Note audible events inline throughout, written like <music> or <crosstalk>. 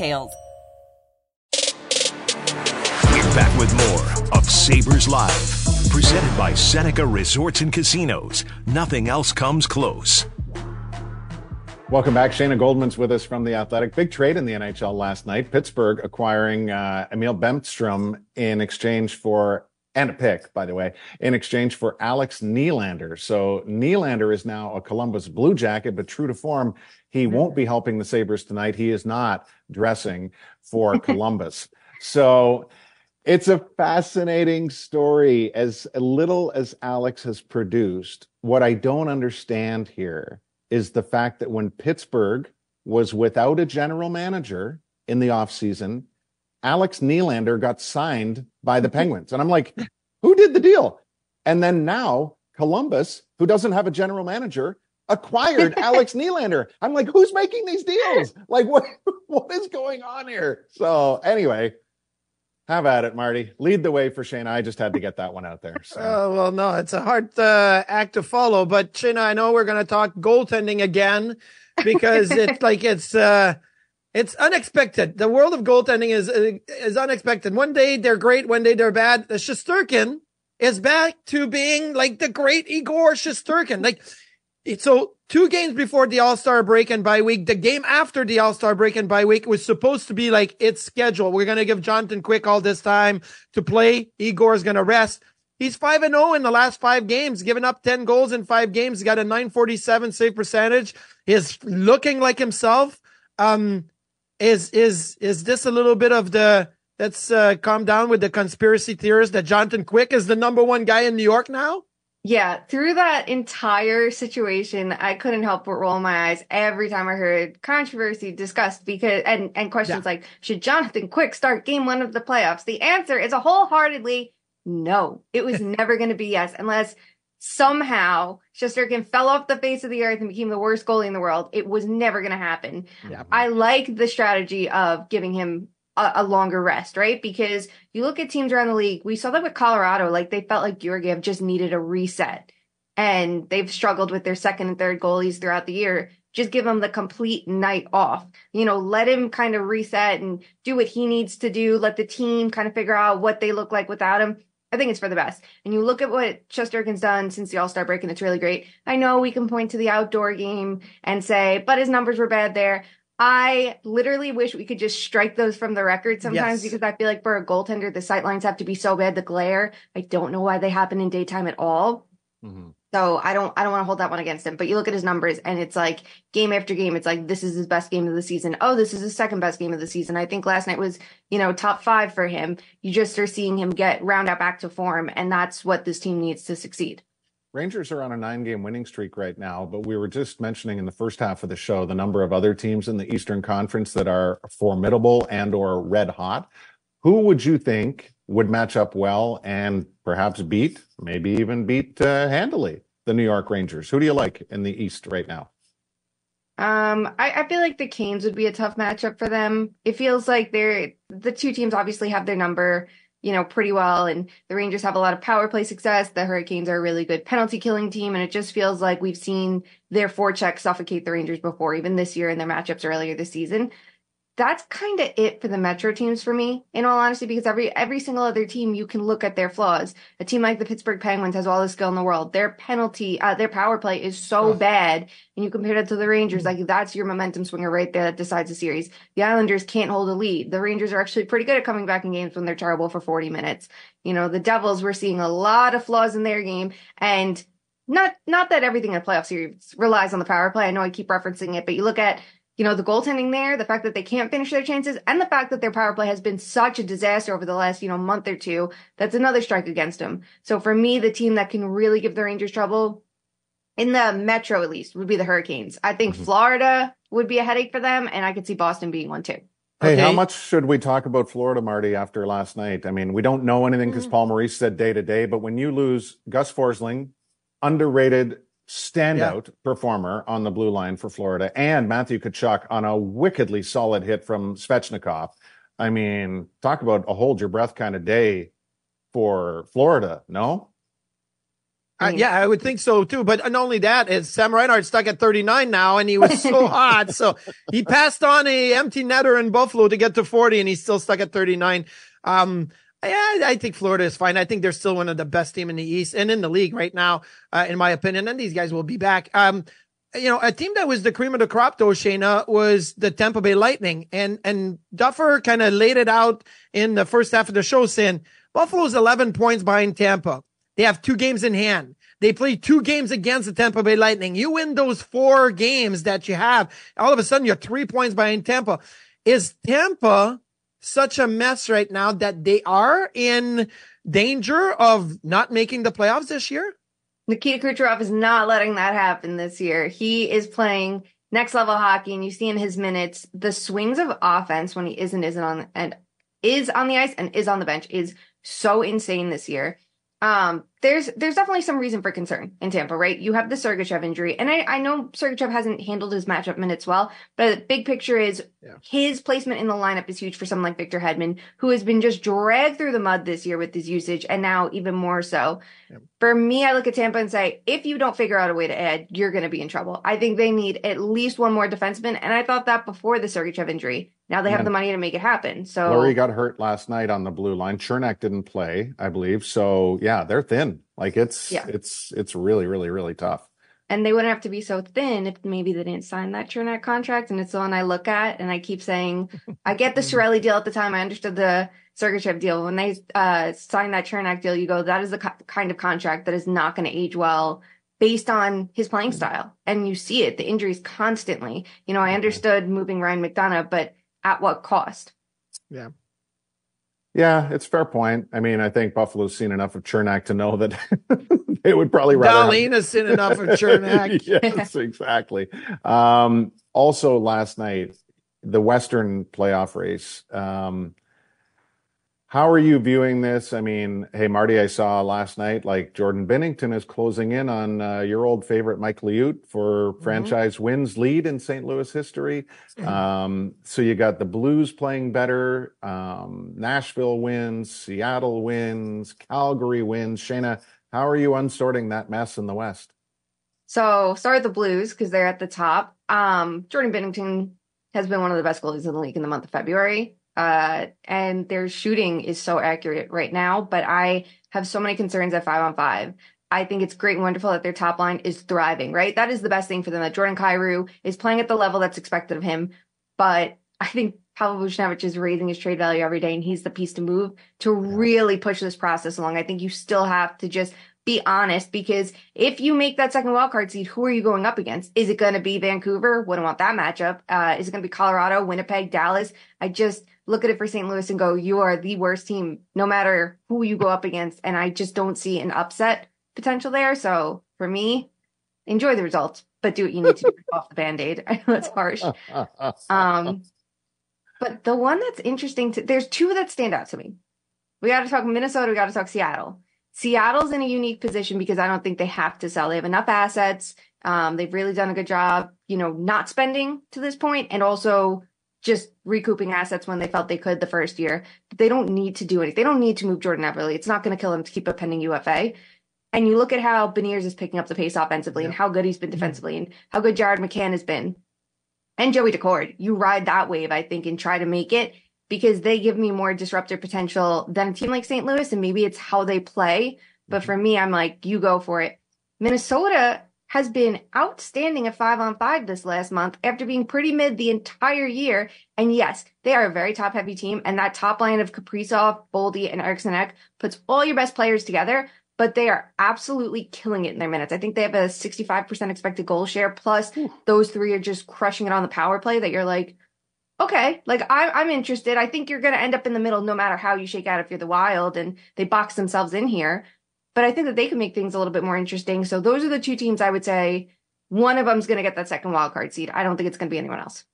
details. We're back with more of Sabres Live, presented by Seneca Resorts and Casinos. Nothing else comes close. Welcome back. Shayna Goldman's with us from The Athletic. Big trade in the NHL last night. Pittsburgh acquiring uh, Emil Bemstrom in exchange for, and a pick, by the way, in exchange for Alex Nylander. So Nylander is now a Columbus Blue Jacket, but true to form, he mm-hmm. won't be helping the Sabres tonight. He is not dressing for <laughs> Columbus. So it's a fascinating story. As little as Alex has produced, what I don't understand here is the fact that when Pittsburgh was without a general manager in the offseason, Alex Nylander got signed by the <laughs> Penguins. And I'm like, who did the deal? And then now Columbus, who doesn't have a general manager, acquired <laughs> Alex Nylander. I'm like, who's making these deals? Like, what <laughs> what is going on here? So anyway, have at it, Marty. Lead the way for Shane. I just had to get that one out there. So. Uh, well, no, it's a hard uh, act to follow. But Shayna, I know we're going to talk goaltending again because it's like it's uh, it's unexpected. The world of goaltending is is unexpected. One day they're great, one day they're bad. The Shesterkin is back to being like the great Igor Shesterkin. Like so two games before the All Star break and bye week, the game after the All Star break and bye week was supposed to be like its schedule. We're gonna give Jonathan Quick all this time to play. Igor's gonna rest. He's five and zero oh in the last five games, giving up ten goals in five games. He got a nine forty seven save percentage. He's looking like himself. Um, is is is this a little bit of the let's uh, calm down with the conspiracy theorists that Jonathan Quick is the number one guy in New York now? Yeah, through that entire situation, I couldn't help but roll my eyes every time I heard controversy discussed because and and questions yeah. like should Jonathan Quick start game 1 of the playoffs? The answer is a wholeheartedly no. It was <laughs> never going to be yes unless somehow Shesterkin fell off the face of the earth and became the worst goalie in the world. It was never going to happen. Yeah. I like the strategy of giving him a, a, longer rest, right? Because you look at teams around the league, we saw that with Colorado, like they felt like Georgiev just needed a reset and they've struggled with their second and third goalies throughout the year. Just give him the complete night off. You know, let him kind of reset and do what he needs to do. Let the team kind of figure out what they look like without him. I think it's for the best. And you look at what Shesterkin's done since the All Star break, and it's really great. I know we can point to the outdoor game and say, but his numbers were bad there. I literally wish we could just strike those from the record sometimes yes. because I feel like for a goaltender, the sight lines have to be so bad. The glare, I don't know why they happen in daytime at all. Mm-hmm. So I don't, I don't want to hold that one against him. But you look at his numbers, and it's like game after game, it's like this is his best game of the season. Oh, this is his second best game of the season. I think last night was, you know, top five for him. You just are seeing him get round out back to form, and that's what this team needs to succeed. Rangers are on a nine game winning streak right now, but we were just mentioning in the first half of the show the number of other teams in the Eastern Conference that are formidable and or red hot. Who would you think would match up well and perhaps beat, maybe even beat uh, handily the New York Rangers? Who do you like in the East right now? Um, I, I feel like the Canes would be a tough matchup for them. It feels like they're the two teams obviously have their number you know, pretty well. And the Rangers have a lot of power play success. The Hurricanes are a really good penalty killing team. And it just feels like we've seen their forecheck suffocate the Rangers before, even this year in their matchups earlier this season. That's kind of it for the Metro teams for me, in all honesty, because every every single other team you can look at their flaws. A team like the Pittsburgh Penguins has all the skill in the world. Their penalty, uh, their power play is so bad, and you compare it to the Rangers, like that's your momentum swinger right there that decides the series. The Islanders can't hold a lead. The Rangers are actually pretty good at coming back in games when they're terrible for 40 minutes. You know, the Devils, we're seeing a lot of flaws in their game, and not not that everything in a playoff series relies on the power play. I know I keep referencing it, but you look at you know, the goaltending there, the fact that they can't finish their chances, and the fact that their power play has been such a disaster over the last, you know, month or two, that's another strike against them. So for me, the team that can really give the Rangers trouble, in the metro at least, would be the Hurricanes. I think mm-hmm. Florida would be a headache for them, and I could see Boston being one too. Hey, okay. how much should we talk about Florida, Marty, after last night? I mean, we don't know anything because mm-hmm. Paul Maurice said day to day, but when you lose Gus Forsling, underrated standout yeah. performer on the blue line for Florida, and Matthew Tkachuk on a wickedly solid hit from Svechnikov. I mean, talk about a hold your breath kind of day for Florida, no? Uh, yeah, I would think so too. But not only that, is Sam Reinhart stuck at 39 now, and he was so <laughs> hot. So he passed on a empty netter in Buffalo to get to 40, and he's still stuck at 39. Um, yeah, I think Florida is fine. I think they're still one of the best team in the East and in the league right now, uh, in my opinion. And these guys will be back. Um, you know, a team that was the cream of the crop though, Shayna, was the Tampa Bay Lightning. And, and Duffer kind of laid it out in the first half of the show saying Buffalo's 11 points behind Tampa. They have two games in hand. They play two games against the Tampa Bay Lightning. You win those four games that you have. All of a sudden you're three points behind Tampa. Is Tampa such a mess right now that they are in danger of not making the playoffs this year? Nikita Kucherov is not letting that happen this year. He is playing next level hockey, and you see in his minutes the swings of offense when he isn't isn't on and is on the ice and is on the bench is so insane this year. Um, there's there's definitely some reason for concern in Tampa, right? You have the Sergachev injury, and I, I know Sergachev hasn't handled his matchup minutes well, but the big picture is yeah. his placement in the lineup is huge for someone like Victor Hedman, who has been just dragged through the mud this year with his usage, and now even more so. Yeah. For me, I look at Tampa and say, if you don't figure out a way to add, you're going to be in trouble. I think they need at least one more defenseman, and I thought that before the Sergachev injury. Now they have the money to make it happen. So Fleury got hurt last night on the blue line. Cernak didn't play, I believe. So yeah, they're thin. Like it's yeah. it's it's really really really tough. And they wouldn't have to be so thin if maybe they didn't sign that Cernak contract. And it's the one I look at and I keep saying, I get the <laughs> Cirelli deal at the time. I understood the Sergachev deal. When they uh, signed that Cernak deal, you go, that is the co- kind of contract that is not going to age well based on his playing style. And you see it, the injuries constantly. You know, I understood moving Ryan McDonagh, but at what cost? Yeah. Yeah, it's fair point. I mean, I think Buffalo's seen enough of Cernak to know that <laughs> they would probably rather. Dahlin has seen enough of Cernak. <laughs> yes, exactly. Um, also, last night, the Western playoff race. Um, how are you viewing this? I mean, hey, Marty, I saw last night like Jordan Binnington is closing in on uh, your old favorite Mike Liut for mm-hmm. franchise wins lead in St. Louis history. Um, so you got the Blues playing better. Um, Nashville wins, Seattle wins, Calgary wins. Shayna, how are you unsorting that mess in the West? So start with the Blues because they're at the top. Um, Jordan Binnington has been one of the best goalies in the league in the month of February. Uh, and their shooting is so accurate right now, but I have so many concerns at five on five. I think it's great and wonderful that their top line is thriving, right? That is the best thing for them that Jordan Kyrou is playing at the level that's expected of him. But I think Pavel Buchnevich is raising his trade value every day and he's the piece to move to really push this process along. I think you still have to just be honest because if you make that second wildcard seed, who are you going up against? Is it going to be Vancouver? Wouldn't want that matchup. Uh, is it going to be Colorado, Winnipeg, Dallas? I just look at it for St. Louis and go, you are the worst team, no matter who you go up against. And I just don't see an upset potential there. So for me, enjoy the results, but do what you need to do off the band-aid. <laughs> I know it's harsh. <laughs> Um, but the one that's interesting to, there's two that stand out to me. We got to talk Minnesota. We got to talk Seattle. Seattle's in a unique position because I don't think they have to sell. They have enough assets. Um, they've really done a good job, you know, not spending to this point and also just recouping assets when they felt they could the first year. They don't need to do anything. They don't need to move Jordan Eberle. It's not going to kill them to keep a pending UFA. And you look at how Beniers is picking up the pace offensively yeah. and how good he's been mm-hmm. defensively and how good Jared McCann has been. and Joey Daccord. You ride that wave, I think, and try to make it because they give me more disruptive potential than a team like St. Louis. And maybe it's how they play. But mm-hmm. for me, I'm like, you go for it. Minnesota has been outstanding at five on five this last month after being pretty mid the entire year. And yes, they are a very top heavy team. And that top line of Kaprizov, Boldy, and Eriksson Ek puts all your best players together, but they are absolutely killing it in their minutes. I think they have a 65% expected goal share. Plus, Ooh. those three are just crushing it on the power play that you're like, okay, like I, I'm interested. I think you're going to end up in the middle no matter how you shake out if you're the wild and they box themselves in here but I think that they can make things a little bit more interesting. So those are the two teams I would say one of them's going to get that second wild card seed. I don't think it's going to be anyone else.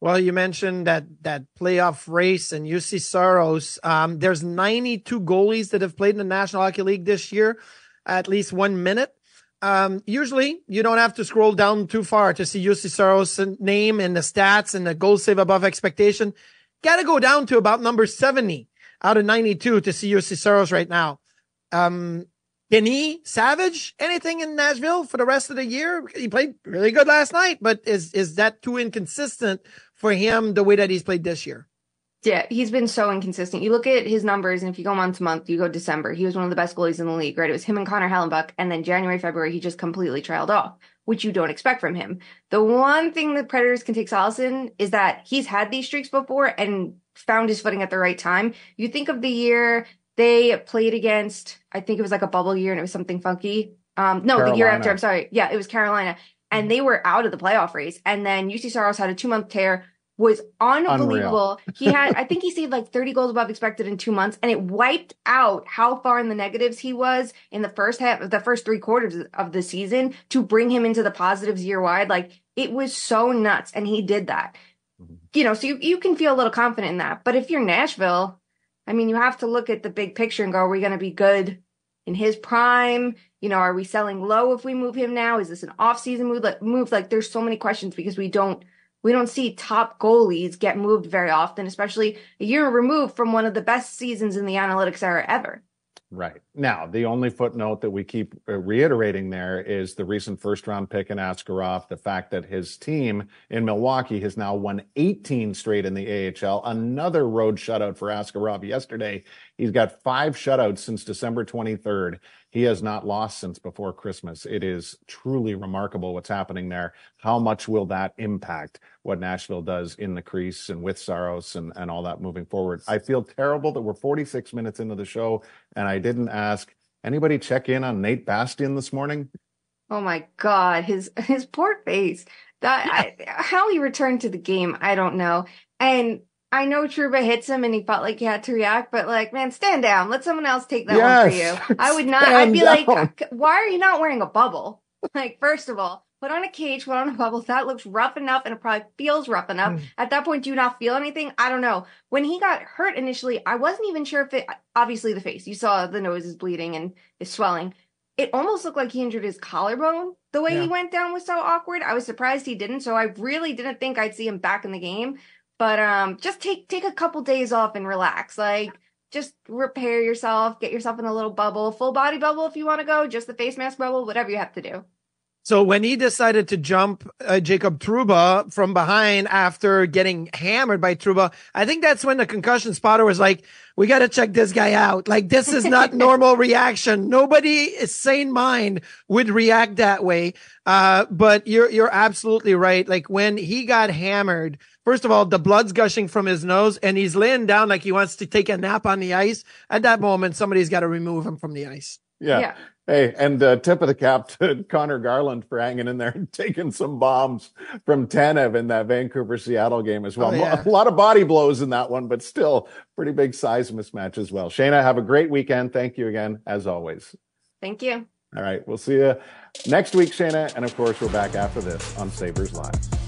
Well, you mentioned that that playoff race and Juuse Saros. Um, there's 92 goalies that have played in the National Hockey League this year, at least one minute. Um, usually you don't have to scroll down too far to see Juuse Saros' name and the stats and the goal save above expectation. Got to go down to about number 70 out of 92 to see Juuse Saros right now. Um, Kenny Savage, anything in Nashville for the rest of the year? He played really good last night, but is is that too inconsistent for him the way that he's played this year? Yeah, he's been so inconsistent. You look at his numbers, and if you go month to month, you go December, he was one of the best goalies in the league, right? It was him and Connor Hellebuyck, and then January, February, he just completely trailed off, which you don't expect from him. The one thing the Predators can take solace in is that he's had these streaks before and found his footing at the right time. You think of the year they played against, I think it was like a bubble year and it was something funky. Um, no, Carolina. the year after, I'm sorry. Yeah, it was Carolina. And they were out of the playoff race. And then Juuse Saros had a two month tear, was unbelievable. he had, I <laughs> think he saved like 30 goals above expected in two months, and it wiped out how far in the negatives he was in the first half, of the first three quarters of the season to bring him into the positives year wide. Like it was so nuts. And he did that. Mm-hmm. You know, so you, you can feel a little confident in that. But if you're Nashville, I mean, you have to look at the big picture and go, are we going to be good in his prime? You know, are we selling low if we move him now? Is this an off-season move? Like, move? Like, there's so many questions because we don't we don't see top goalies get moved very often, especially a year removed from one of the best seasons in the analytics era ever. Right. Now, the only footnote that we keep uh, reiterating there is the recent first round pick in Askarov, the fact that his team in Milwaukee has now won 18 straight in the AHL. Another road shutout for Askarov yesterday. He's got five shutouts since December 23rd. He has not lost since before Christmas. It is truly remarkable what's happening there. How much will that impact what Nashville does in the crease and with Saros and, and all that moving forward? I feel terrible that we're 46 minutes into the show and I didn't ask anybody check in on Nate Bastian this morning. Oh my God, his his poor face. That I, how he returned to the game, I don't know. And I know Trouba hits him and he felt like he had to react, but like, man, stand down. Let someone else take that yes, one for you. I would not, <laughs> I'd be down. like, why are you not wearing a bubble? <laughs> Like, first of all, put on a cage, put on a bubble. That looks rough enough and it probably feels rough enough. Mm. At that point, do you not feel anything? I don't know. When he got hurt initially, I wasn't even sure if it, obviously the face, you saw the nose is bleeding and is swelling. It almost looked like he injured his collarbone. The way yeah. he went down was so awkward. I was surprised he didn't. So I really didn't think I'd see him back in the game. But um, just take take a couple days off and relax. Like just repair yourself, get yourself in a little bubble, full body bubble if you want to go, just the face mask bubble, whatever you have to do. So when he decided to jump uh, Jacob Trouba from behind after getting hammered by Trouba, I think that's when the concussion spotter was like, "We got to check this guy out. Like this is not <laughs> normal reaction. Nobody sane mind would react that way." Uh, but you're you're absolutely right. Like when he got hammered, First of all, the blood's gushing from his nose and he's laying down like he wants to take a nap on the ice. At that moment, somebody's got to remove him from the ice. Yeah. yeah. Hey, and uh, tip of the cap to <laughs> Conor Garland for hanging in there and <laughs> taking some bombs from Tanev in that Vancouver Seattle game as well. Oh, yeah. <laughs> A lot of body blows in that one, but still pretty big size mismatch as well. Shayna, have a great weekend. Thank you again, as always. Thank you. All right. We'll see you next week, Shayna. And of course, we're back after this on Sabres Live.